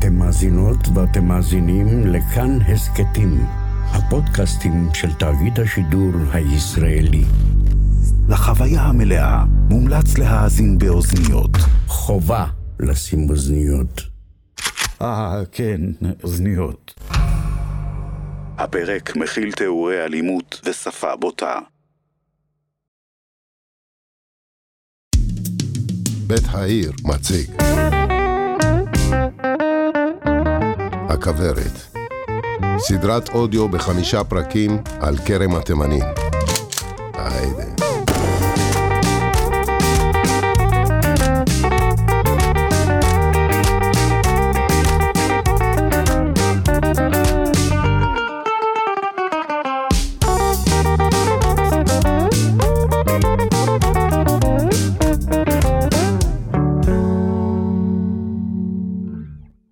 אתם מאזינות ואתם מאזינים לכאן הסכתים, הפודקאסטים של תאגיד השידור הישראלי. לחוויה המלאה מומלץ להאזין באוזניות. חובה לשים אוזניות. אה, כן, אוזניות. הפרק מכיל תיאורי אלימות ושפה בוטה. בית העיר מציג הכוורת סדרת אודיו בחמישה פרקים על כרם התימנים. היידה.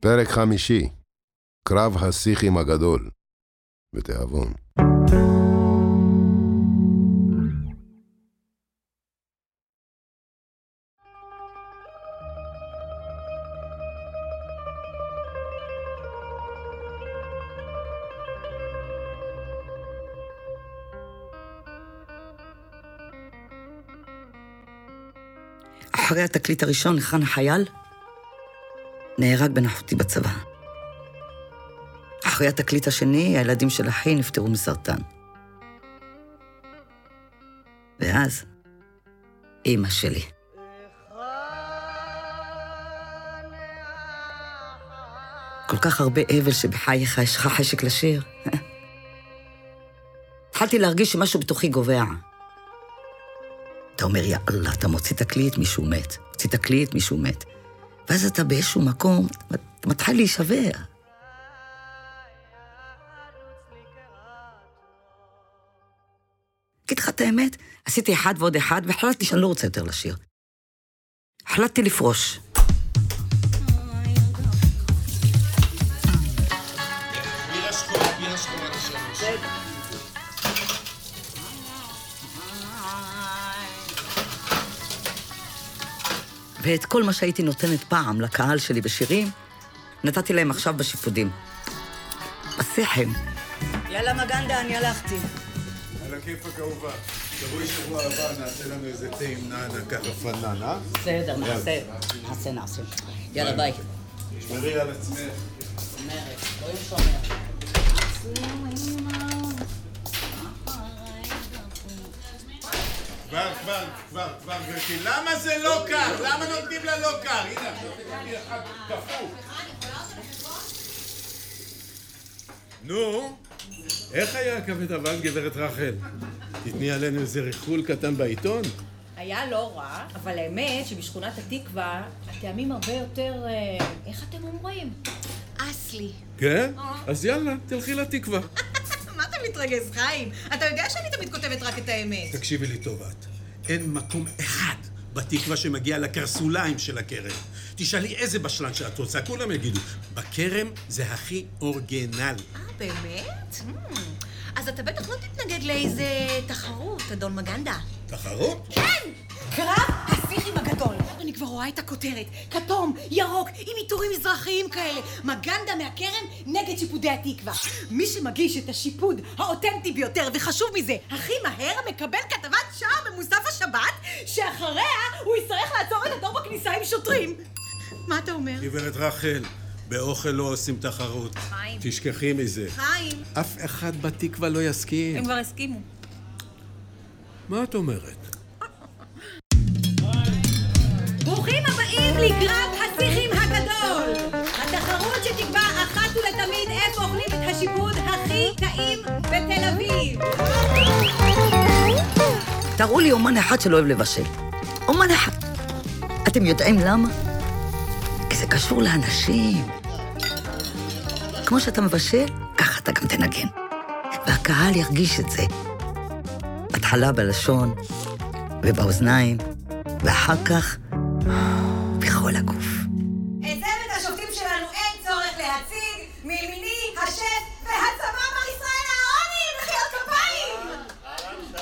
פרק חמישי קרב הסיחים הגדול בתיאבון. אחרי התקליט הראשון, היכן החייל? נהרג בנחות בצבא. אחרי התקליט השני, הילדים של אחי נפטרו מסרטן. ואז, אימא שלי. כל כך הרבה אבל שבחייך יש לך חשק לשיר. התחלתי להרגיש שמשהו בתוכי גובע. אתה אומר, יא אללה, אתה מוציא תקליט, מישהו מת. מוציא תקליט, מישהו מת. ואז אתה באיזשהו מקום, אתה מתחיל להישבר. אגיד לך את האמת, עשיתי אחד ועוד אחד, והחלטתי שאני לא רוצה יותר לשיר. החלטתי לפרוש. ואת כל מה שהייתי נותנת פעם לקהל שלי בשירים, נתתי להם עכשיו בשיפודים. בשיחים. יאללה מגנדה, אני הלכתי. על הכיפאק אהובה. תבואי שבוע הבא, נעשה לנו איזה תה עם נענה ככה פנן, אה? בסדר, נעשה. נעשה, נעשה. יאללה, ביי. תשמרי על עצמך. כבר, כבר, כבר, כבר, גברתי. למה זה לא קר? למה נותנים לה לא קר? הנה, עכשיו תקבלי אחד קפוא. נו, איך היה הכבד אבן, גברת רחל? תתני עלינו איזה ריחול קטן בעיתון? היה לא רע, אבל האמת שבשכונת התקווה הטעמים הרבה יותר, אה, איך אתם אומרים? אסלי. כן? אז יאללה, תלכי לתקווה. מה אתה מתרגז, חיים? אתה יודע שאני תמיד כותבת רק את האמת. תקשיבי לי טוב את. אין מקום אחד בתקווה שמגיע לקרסוליים של הכרם. תשאלי איזה בשלן שאת רוצה, כולם יגידו. בכרם זה הכי אורגינל. אה, באמת? Hmm. אז אתה בטח לא תתנגד לאיזה תחרות, אדון מגנדה. תחרות? כן! קרב הסיכים הגדול. אני כבר רואה את הכותרת. כתום, ירוק, עם עיטורים מזרחיים כאלה. מגנדה מהכרם נגד שיפודי התקווה. מי שמגיש את השיפוד האותנטי ביותר, וחשוב מזה, הכי מהר, מקבל כתבת שער במוסף השבת, שאחריה הוא יצטרך לעצור את התור בכניסה עם שוטרים. מה אתה אומר? גברת רחל, באוכל לא עושים תחרות. חיים. תשכחי מזה. חיים. אף אחד בתקווה לא יסכים. הם כבר הסכימו. מה את אומרת? לקרב השיחים הגדול! התחרות שתקבע אחת ולתמיד איפה אוכלים את השיפוד הכי טעים בתל אביב! תראו לי אומן אחד שלא אוהב לבשל. אומן אחד. אתם יודעים למה? כי זה קשור לאנשים. כמו שאתה מבשל, ככה אתה גם תנגן. והקהל ירגיש את זה. בהתחלה בלשון, ובאוזניים, ואחר כך בכל הגוף. את צוות השופטים שלנו אין צורך להציג, מימיני השף והצבא מר ישראל אהרוני, מחיאות כפיים!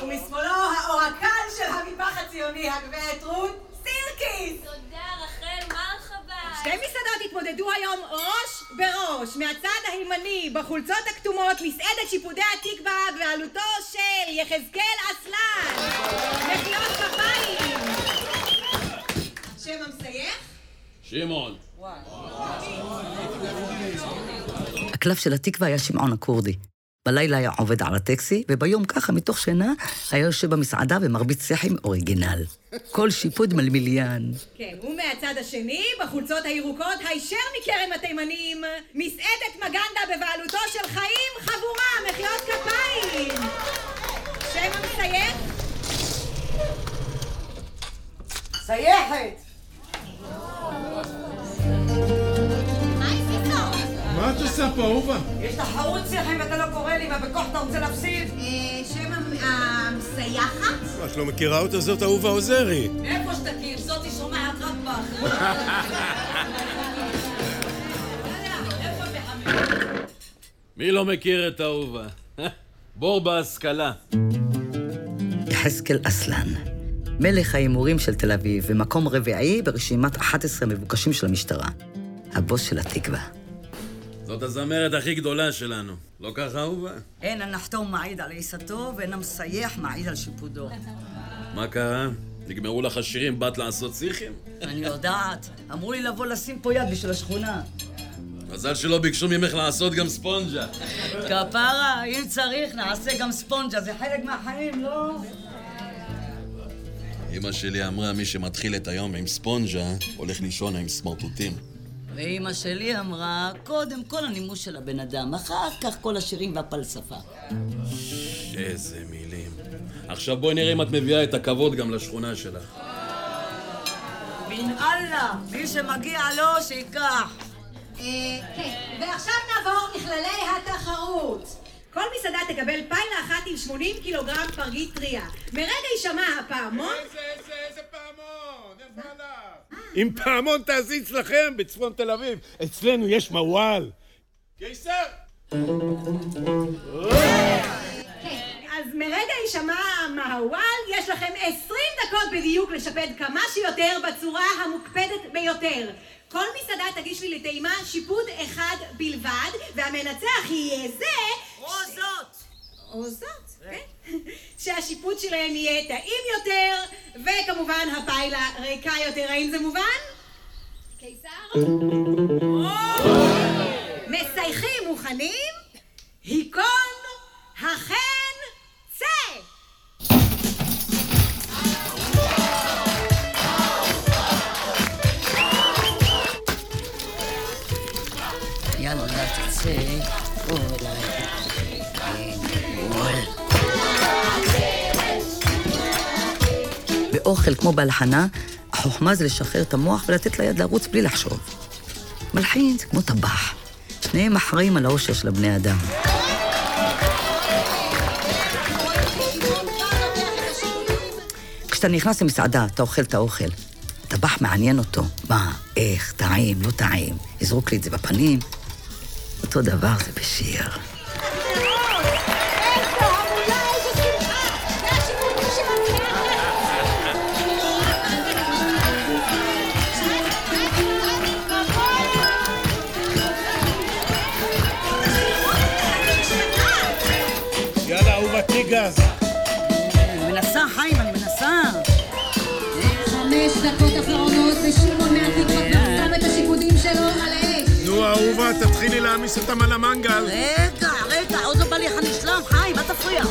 ומשמאלו האורקל של המטבח הציוני, הגברת רות סירקיס! תודה, רחל, מרחבה. שתי מסעדות התמודדו היום ראש בראש. מהצד הימני, בחולצות הכתומות, מסעדת שיפודי התקווה בעלותו של יחזקאל אסלן. מחיאות כפיים. שם המסייך? שמעון. הקלף של התקווה היה שמעון הכורדי. בלילה היה עובד על הטקסי, וביום ככה, מתוך שינה, היה יושב במסעדה ומרביץ שיחים אוריגינל. כל שיפוד מלמיליאן. כן, ומהצד השני, בחולצות הירוקות, הישר מכרם התימנים, מסעדת מגנדה בבעלותו של חיים חבורה, מחיאות כפיים! שם המסייך? סייחת! מה את עושה פה, אהובה? יש תחרות שיחים ואתה לא קורא לי, מה בכוח אתה רוצה להפסיד? שם המסייחת? את לא מכירה אותה? זאת אהובה עוזרי. איפה שתכיר, זאתי שומעת רק בך. מי לא מכיר את אהובה? בור בהשכלה. יחזקאל אסלן, מלך ההימורים של תל אביב, ומקום רביעי ברשימת 11 המבוקשים של המשטרה. הבוס של התקווה. זאת הזמרת הכי גדולה שלנו. לא ככה, אהובה? אין הנחתום מעיד על עיסתו, ואין המסייח מעיד על שיפודו. מה קרה? נגמרו לך השירים, באת לעשות שיחים? אני יודעת, אמרו לי לבוא לשים פה יד בשביל השכונה. מזל שלא ביקשו ממך לעשות גם ספונג'ה. כפרה, אם צריך, נעשה גם ספונג'ה, זה חלק מהחיים, לא? אמא שלי אמרה, מי שמתחיל את היום עם ספונג'ה, הולך לישון עם סמרטוטים. ואימא שלי אמרה, קודם כל הנימוס של הבן אדם, אחר כך כל השירים והפלספה. איזה מילים. עכשיו בואי נראה אם את מביאה את הכבוד גם לשכונה שלך. מן אללה, מי שמגיע לו, שייקח. כן, ועכשיו נעבור לכללי התחרות. כל מסעדה תקבל פיילה אחת עם 80 קילוגרם פרגית טריה. מרגע יישמע הפעמון, עם פעמון תעשי אצלכם בצפון תל אביב. אצלנו יש מוואל. קיסר! אז מרגע יישמע המהוואל, יש לכם 20 דקות בדיוק לשפד כמה שיותר בצורה המוקפדת ביותר. כל מסעדה תגיש לי לטעימה שיפוד אחד בלבד, והמנצח יהיה זה... או זאת. או זאת, כן. שהשיפוט שלהם יהיה טעים יותר, וכמובן הפיילה ריקה יותר. האם זה מובן? קיסר? מסייחים מוכנים? היכון החן צא! יאללה, תצא. או, אליי. באוכל כמו בהלחנה, החוכמה זה לשחרר את המוח ולתת ליד לרוץ בלי לחשוב. מלחין זה כמו טבח. שניהם אחראים על האושר של הבני אדם. כשאתה נכנס למסעדה, אתה אוכל את האוכל. טבח מעניין אותו. מה, איך, טעים, לא טעים, יזרוק לי את זה בפנים. אותו דבר זה בשיר. נו, אהובה, תתחילי להעמיס אותם על המנגל. רגע, רגע, עוד לא בא לי הנשלם, חיים, אל תפריע.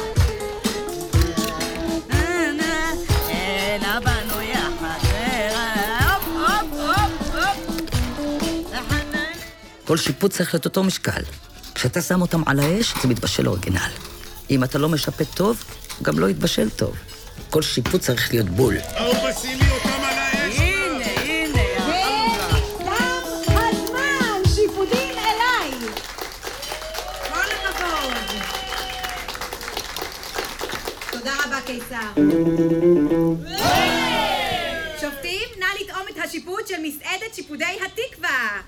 כל שיפוט צריך להיות אותו משקל. כשאתה שם אותם על האש, זה מתבשל אורגינל. אם אתה לא משפט טוב, גם לא יתבשל טוב. כל שיפוט צריך להיות בול. אהובה, שימי קיסר. שופטים, נא לטעום את השיפוט של מסעדת שיפודי התקווה.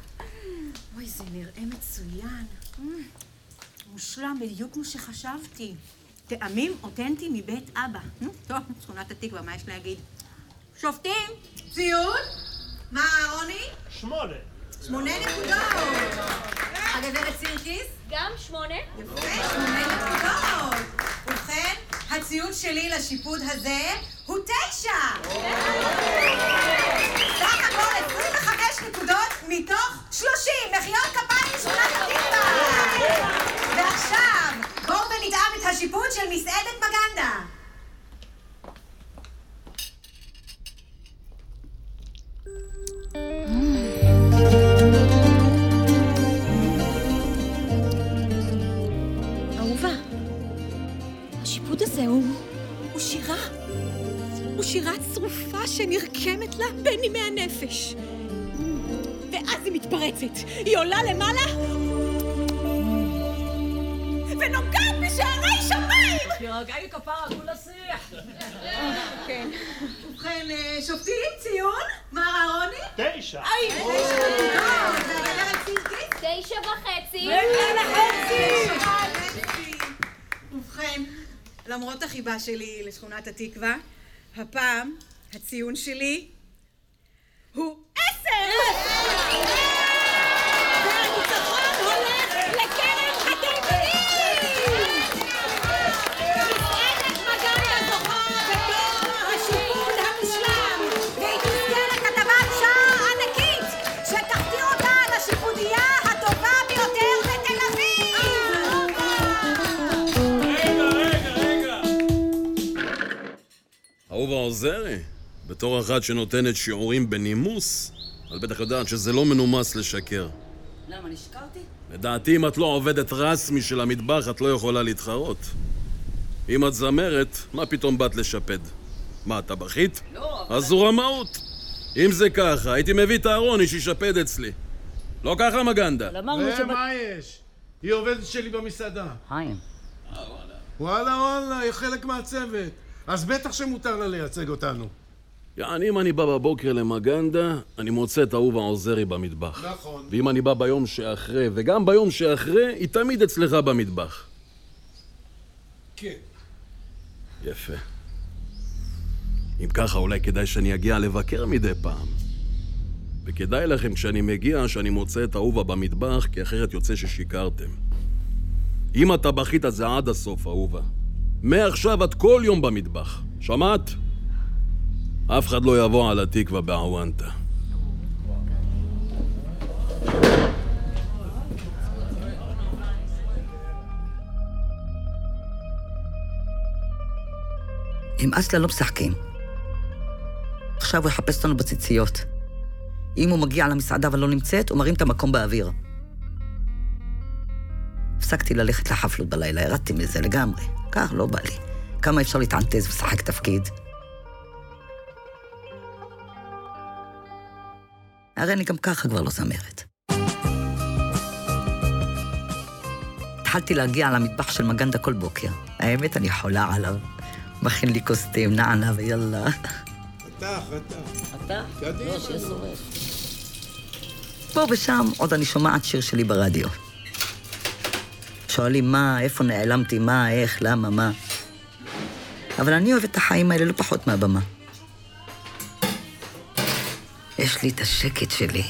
אוי, זה נראה מצוין. מושלם, בדיוק כמו שחשבתי. טעמים אותנטיים מבית אבא. טוב, שכונת התקווה, מה יש להגיד? שופטים, ציון? מה, רוני? שמונה. שמונה נקודות. הגברת סירקיס? גם שמונה. יפה, שמונה נקודות. הציון שלי לשיפוד הזה הוא תשע. סך הכל 25 נקודות מתוך 30. מחיאות כפיים לשכונת התקווה. ועכשיו, בואו ונטעם את השיפוד של מסעדת מגנדה. אהובה, שנרקמת לה בנימי הנפש. ואז היא מתפרצת. היא עולה למעלה ונוגעת בשערי שמיים! תירגעי כפרה, כולה שיח. כן. ובכן, אה, שופטים, ציון? מר אהרוני? תשע. תשע נקודות. והגברת סירקיס? תשע וחצי. ובכן, למרות החיבה שלי לשכונת התקווה, הפעם הציון שלי הוא עשר! והניצחון הולך לקרן התלמידים! מסעדת מגנדה זוכה בתור השיפוד המושלם! והיא תזכה לכתבת שער ענקית שתכתיר אותה לשיפודייה הטובה ביותר בתל אביב! אהובה עוזרי, בתור אחת שנותנת שיעורים בנימוס, את בטח יודעת שזה לא מנומס לשקר. למה, נשקרתי? לדעתי, אם את לא עובדת רסמי של המטבח, את לא יכולה להתחרות. אם את זמרת, מה פתאום באת לשפד? מה, טבחית? לא, אבל... אז זו רמאות. אם זה ככה, הייתי מביא את אהרוני שישפד אצלי. לא ככה, מגנדה? אבל אמרנו שבת... ומה יש? היא עובדת שלי במסעדה. חיים, וואלה וואלה, היא חלק מהצוות. אז בטח שמותר לה לייצג אותנו. יעני, אם אני בא בבוקר למגנדה, אני מוצא את אהובה עוזרי במטבח. נכון. ואם אני בא ביום שאחרי, וגם ביום שאחרי, היא תמיד אצלך במטבח. כן. יפה. אם ככה, אולי כדאי שאני אגיע לבקר מדי פעם. וכדאי לכם כשאני מגיע שאני מוצא את אהובה במטבח, כי אחרת יוצא ששיקרתם. אם הטבחית אז זה עד הסוף, אהובה. מעכשיו את כל יום במטבח. שמעת? אף אחד לא יבוא על התקווה בעוונטה. עם אסלה לא משחקים. עכשיו הוא יחפש אותנו בציציות. אם הוא מגיע למסעדה ולא נמצאת, הוא מרים את המקום באוויר. הפסקתי ללכת לחפלות בלילה, ירדתי מזה לגמרי. כך, לא בא לי. כמה אפשר להתענטז ולשחק תפקיד? הרי אני גם ככה כבר לא זמרת. התחלתי להגיע למטבח של מגנדה כל בוקר. האמת, אני חולה עליו. מכין לי כוס תה עם נענה ויאללה. פתח, פתח. אתה? קדימה. לא, שיהיה שורף. פה ושם עוד אני שומעת שיר שלי ברדיו. שואלים מה, איפה נעלמתי, מה, איך, למה, מה. אבל אני אוהבת את החיים האלה לא פחות מהבמה. יש לי את השקט שלי.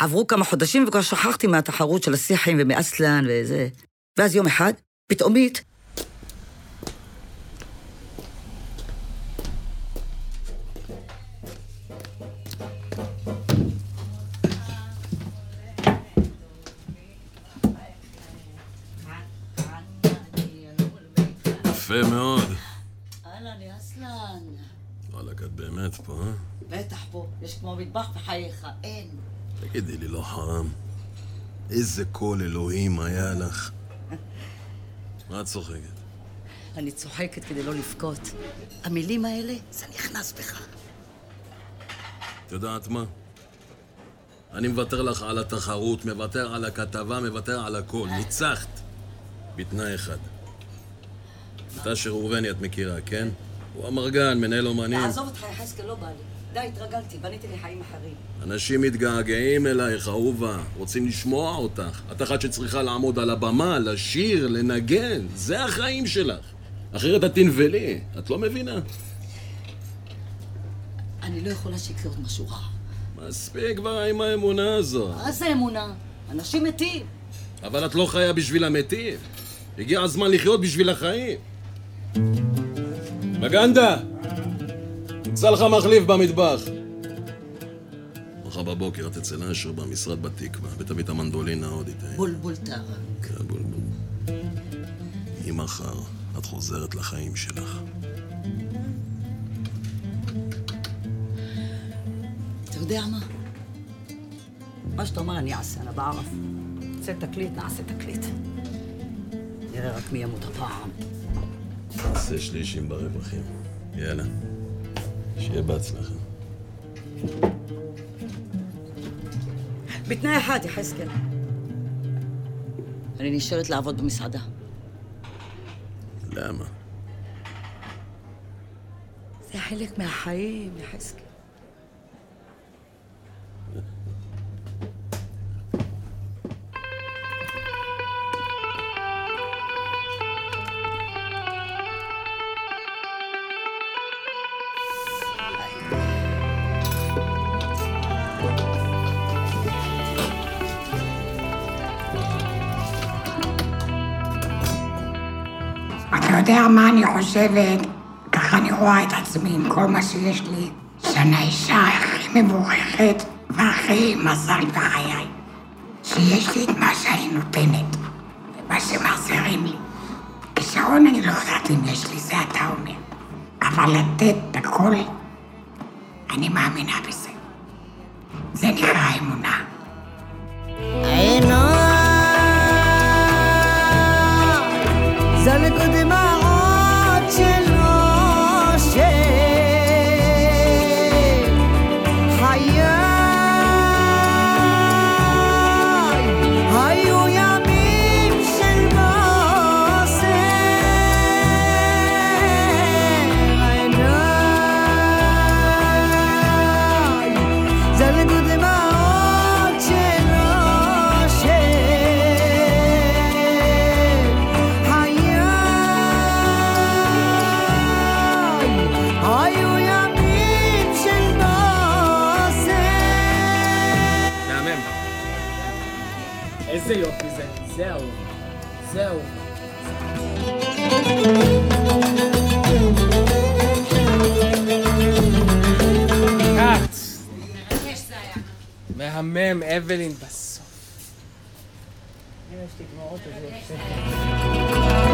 עברו כמה חודשים וכבר שכחתי מהתחרות של השיחים ומאסלן וזה. ואז יום אחד, פתאומית, יפה מאוד. אהלן, אסלן. וואלכ, את באמת פה, אה? בטח פה, יש כמו מטבח בחייך, אין. תגידי לי, לא חרם. איזה קול אלוהים היה לך. מה את צוחקת? אני צוחקת כדי לא לבכות. המילים האלה, זה נכנס בך. את יודעת מה? אני מוותר לך על התחרות, מוותר על הכתבה, מוותר על הכל. ניצחת. בתנאי אחד. את אשר ראובני את מכירה, כן? הוא אמרגן, מנהל אומנים. תעזוב אותך, יחזקאל, לא בא לי. די, התרגלתי, בניתי לי חיים אחרים. אנשים מתגעגעים אלייך, אהובה, רוצים לשמוע אותך. את אחת שצריכה לעמוד על הבמה, לשיר, לנגן, זה החיים שלך. אחרת את תנבלי, את לא מבינה? אני לא יכולה שיקרה עוד משהו רע. מספיק כבר עם האמונה הזו. מה זה אמונה? אנשים מתים. אבל את לא חיה בשביל המתים. הגיע הזמן לחיות בשביל החיים. מגנדה! תמצא לך מחליף במטבח. מחר בבוקר את אצל אשר במשרד בתקווה, ותביא את המנדולינה ההודית. בולבול טרה. כן, בולבול. ממחר את חוזרת לחיים שלך. אתה יודע מה? מה שאתה אומר אני אעשה, אני בערף. נעשה תקליט, נעשה תקליט. נראה רק מי ימות הפעם. נעשה שלישים ברווחים. יאללה. שיהיה בהצלחה. בתנאי אחד, יחזקאל. אני נשארת לעבוד במסעדה. למה? זה חלק מהחיים, יחזקאל. יודע מה אני חושבת? ככה אני רואה את עצמי עם כל מה שיש לי, שאני האישה הכי מבורכת והכי מזל בחיי. שיש לי את מה שאני נותנת, ומה שמחזירים לי. כישרון אני לא יודעת אם יש לי, זה אתה אומר. אבל לתת את הכל, אני מאמינה בזה. זה נקרא אמונה. 入していきます。